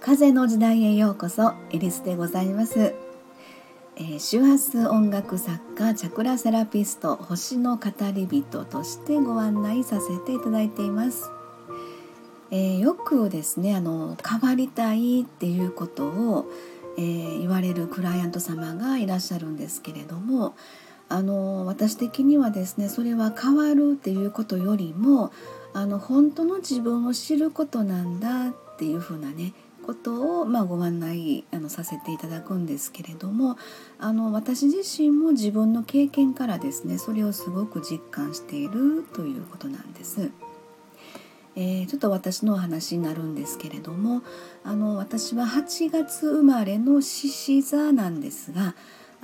風の時代へようこそエリスでございます、えー、周波数音楽作家チャクラセラピスト星の語り人としてご案内させていただいています、えー、よくですねあの変わりたいっていうことを、えー、言われるクライアント様がいらっしゃるんですけれどもあの私的にはですねそれは変わるっていうことよりもあの本当の自分を知ることなんだっていうふうなねことを、まあ、ご案内あのさせていただくんですけれどもあの私自身も自分の経験からですねそれをすごく実感しているということなんです。えー、ちょっと私のお話になるんですけれどもあの私は8月生まれの獅子座なんですが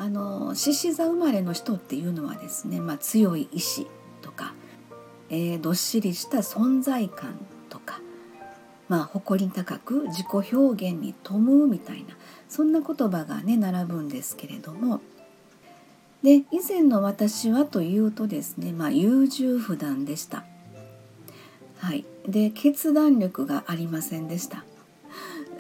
あの獅子座生まれの人っていうのはですね、まあ、強い意志とか、えー、どっしりした存在感とかまあ、誇り高く自己表現に富むみたいなそんな言葉がね並ぶんですけれどもで以前の私はというとですね、まあ、優柔不断でした。はい、で決断力がありませんでした。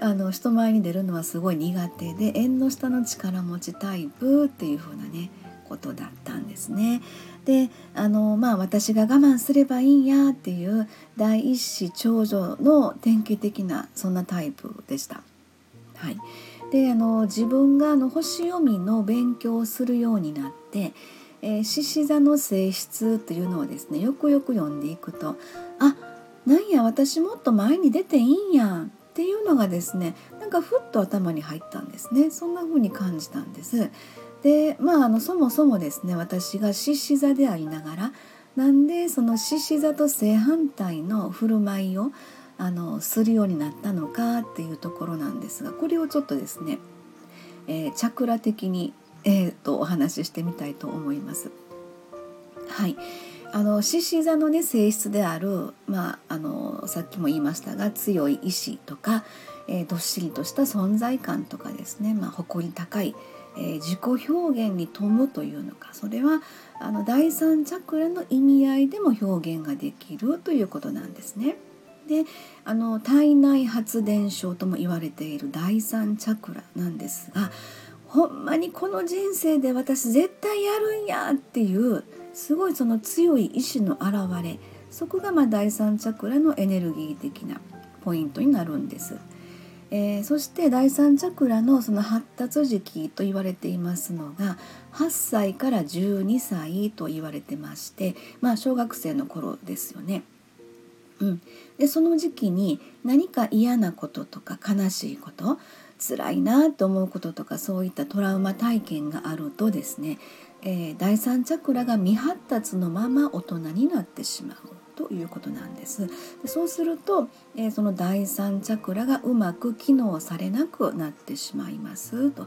あの人前に出るのはすごい苦手で縁の下の力持ちタイプっていう風なねことだったんですね。であのまあ私が我慢すればいいんやっていう第一子長女の典型的なそんなタイプでした。はい、であの自分があの星読みの勉強をするようになって獅子、座の性質というのをですねよくよく読んでいくとあなんや私もっと前に出ていいんやんっていうのがですねなんかふっと頭に入ったんですねそんな風に感じたんです。でまああのそもそもですね私が獅子座でありながらなんでその獅子座と正反対の振る舞いをあのするようになったのかっていうところなんですがこれをちょっとですね、えー、チャクラ的に、えーと、お話ししてみたいと思います。はいあの獅子座のね性質である、まあ、あのさっきも言いましたが強い意志とか、えー、どっしりとした存在感とかですね、まあ、誇り高いえー、自己表現に富むというのかそれはあの第三チャクラの意味合いでも表現ができるということなんですね。であの体内発電所とも言われている第三チャクラなんですがほんまにこの人生で私絶対やるんやっていうすごいその強い意志の表れそこがま第三チャクラのエネルギー的なポイントになるんです。えー、そして第三チャクラのその発達時期と言われていますのが8歳から12歳と言われてましてまあ小学生の頃ですよね。うん、でその時期に何か嫌なこととか悲しいこと辛いなと思うこととかそういったトラウマ体験があるとですね、えー、第三チャクラが未発達のまま大人になってしまう。ということなんですでそうすると、えー、その第三チャクラがうまく機能されなくなってしまいますと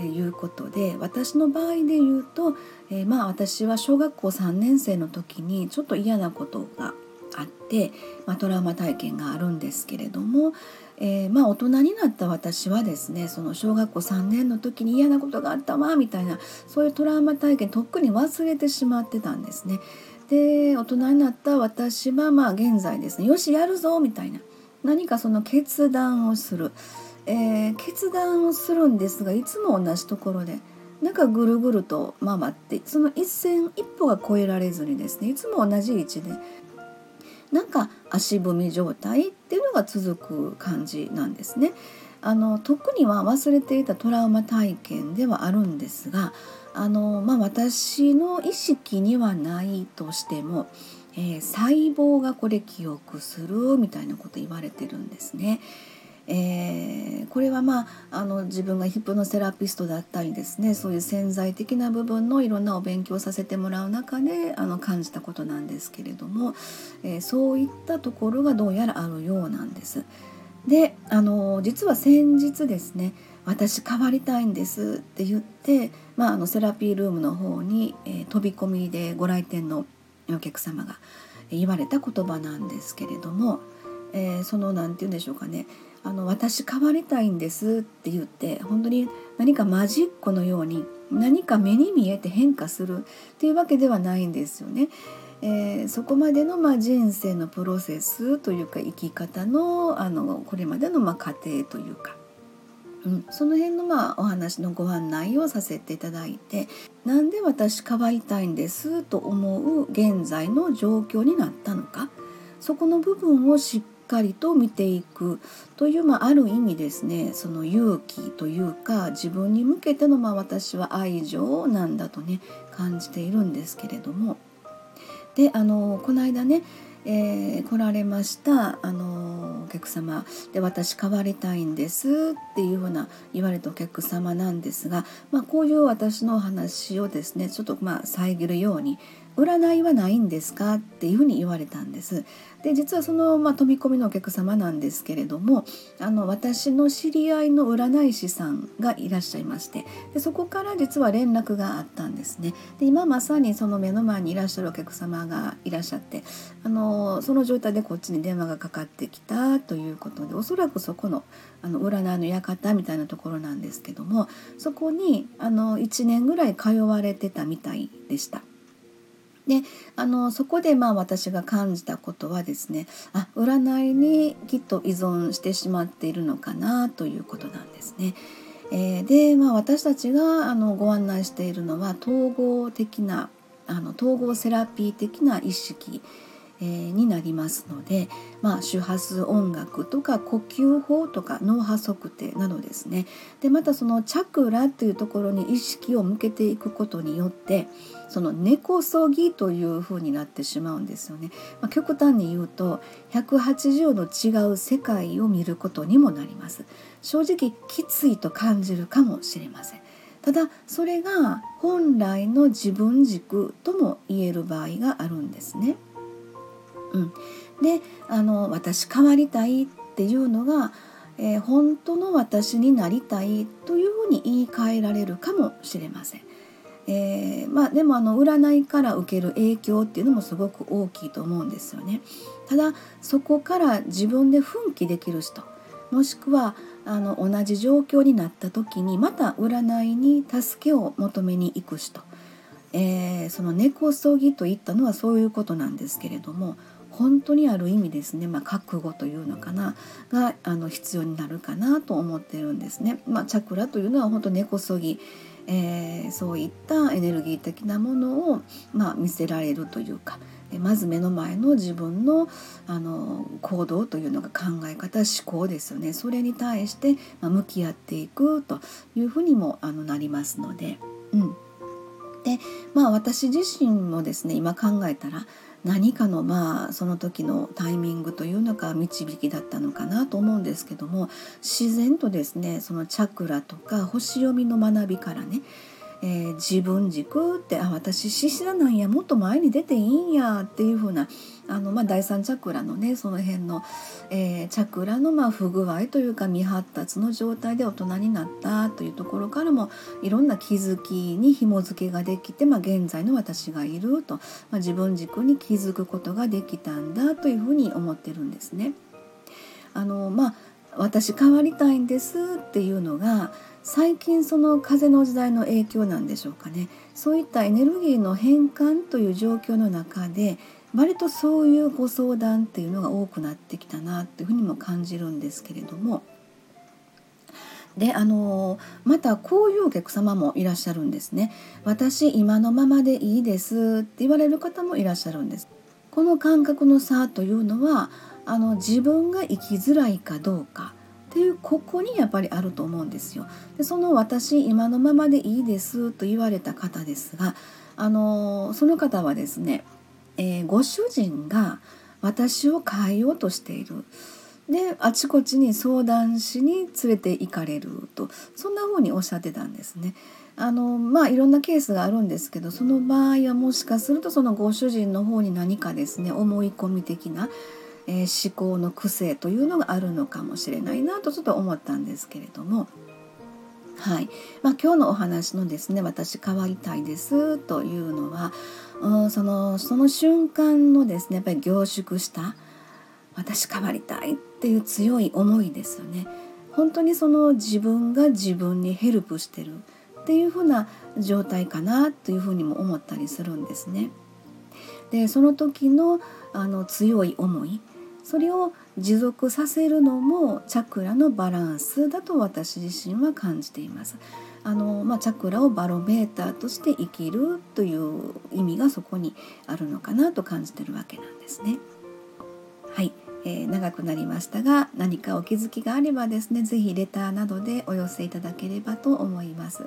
いうことで私の場合で言うと、えー、まあ私は小学校3年生の時にちょっと嫌なことがあって、まあ、トラウマ体験があるんですけれども、えー、まあ大人になった私はですねその小学校3年の時に嫌なことがあったわみたいなそういうトラウマ体験とっくに忘れてしまってたんですね。で大人になった私はまあ現在ですねよしやるぞみたいな何かその決断をする、えー、決断をするんですがいつも同じところでなんかぐるぐると回ってその一線一歩が越えられずにですねいつも同じ位置でなんか足踏み状態っていうのが続く感じなんですね。あの特には忘れていたトラウマ体験ではあるんですがあの、まあ、私の意識にはないとしても、えー、細胞がこれ記憶するみたいなこと言われてるんですね。えー、これはまああの自分がヒプノセラピストだったりですねそういう潜在的な部分のいろんなお勉強させてもらう中であの感じたことなんですけれども、えー、そういったところがどうやらあるようなんです。であの実は先日ですね私変わりたいんですって言って、まあ、あのセラピールームの方に、えー、飛び込みでご来店のお客様が言われた言葉なんですけれども、えー、その何て言うんでしょうかねあの私変わりたいんですって言って本当に何かマジックのように何か目に見えて変化するっていうわけではないんですよね。えー、そこまでのまあ人生のプロセスというか生き方のあのこれまでのまあ過程というか、うん、その辺のまあお話のご案内をさせていただいてなんで私変わりたいんですと思う現在の状況になったのかそこの部分をしっかりと見ていくという、まあ、ある意味ですねその勇気というか自分に向けての、まあ、私は愛情なんだとね感じているんですけれども。であのこの間ね、えー、来られましたあのお客様。で私変わりたいんですっていうふうな言われたお客様なんですが、まあ、こういう私のお話をですねちょっとまあ遮るように占いはないんですか？っていうふうに言われたんです。で実はその、まあ、飛び込みのお客様なんですけれどもあの私の知り合いの占い師さんがいらっしゃいましてでそこから実は連絡があったんですね。で今まさにその目の前にいらっしゃるお客様がいらっしゃってあのその状態でこっちに電話がかかってきたということでおそらくそこのあの占いの館みたいなところなんですけどもそこにあの1年ぐらい通われてたみたいでした。であのそこでまあ私が感じたことはですねあ占いにきっと依存してしまっているのかなということなんですね。えー、で、まあ、私たちがあのご案内しているのは統合的なあの統合セラピー的な意識えー、になりますので、まあ、周波数音楽とか呼吸法とか脳波測定などですねでまたそのチャクラというところに意識を向けていくことによってその根こそぎというふうになってしまうんですよね。まあ、極端に言うと180度違う世界を見ることにもなります。正直きついと感じるかもしれません。ただそれが本来の自分軸とも言える場合があるんですね。うん、であの私変わりたいっていうのが、えー、本当の私になりたいというふうに言い換えられるかもしれません。えー、まあ、でもあの占いから受ける影響っていうのもすごく大きいと思うんですよね。ただそこから自分で奮起できる人もしくはあの同じ状況になった時にまた占いに助けを求めに行く人、えー、その根こそぎといったのはそういうことなんですけれども本当にある意味ですね、まあ、覚悟というのかながあの必要になるかなと思ってるんですね。まあ、チャクラというのは本当根こそぎ、えー、そういったエネルギー的なものを、まあ、見せられるというかまず目の前の自分のあの行動というのが考え方思考ですよねそれに対して、ま、向き合っていくというふうにもあのなりますので。うんでまあ私自身もですね今考えたら何かのまあその時のタイミングというのか導きだったのかなと思うんですけども自然とですねそのチャクラとか星読みの学びからねえー、自分軸ってあ私獅子座なんやもっと前に出ていいんやっていう風なあのまあ、第三チャクラのねその辺の、えー、チャクラのまあ不具合というか未発達の状態で大人になったというところからもいろんな気づきに紐付けができて、まあ、現在の私がいると、まあ、自分軸に気づくことができたんだというふうに思ってるんですね。あのまあ私変わりたいんですっていうのが最近その風の時代の影響なんでしょうかねそういったエネルギーの変換という状況の中で割とそういうご相談っていうのが多くなってきたなっていうふうにも感じるんですけれどもであのまたこういうお客様もいらっしゃるんですね。私今のままでいいですって言われる方もいらっしゃるんです。この感覚の差というのはあの自分が生きづらいかどうかっていうここにやっぱりあると思うんですよ。でその私今のままでいいですと言われた方ですがあのその方はですねえー、ご主人が私を変えようとしている。であちこちに相談しに連れて行かれるとそんな風におっしゃってたんですね。あのまあいろんなケースがあるんですけどその場合はもしかするとそのご主人の方に何かですね思い込み的な、えー、思考の癖というのがあるのかもしれないなとちょっと思ったんですけれども。はいまあ、今日のお話のですね「私変わりたいです」というのはうん、そのその瞬間のですねやっぱり凝縮した私変わりたいっていう強い思いですよね。本当にその自分が自分にヘルプしてるっていう風な状態かなというふうにも思ったりするんですね。でその時のあの強い思いそれを持続させるのもチャクラのバランスだと私自身は感じています。あのまあ、チャクラをバロメーターとして生きるという意味がそこにあるのかなと感じてるわけなんですね。はい、えー、長くなりましたが何かお気づきがあればですね是非レターなどでお寄せいただければと思います。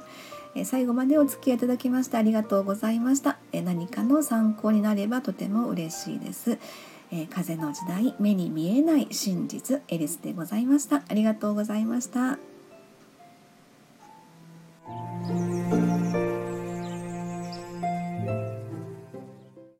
え、最後までお付き合いいただきましてありがとうございました。え、何かの参考になればとても嬉しいです。え風の時代目に見えない真実エリスでございました。ありがとうございました。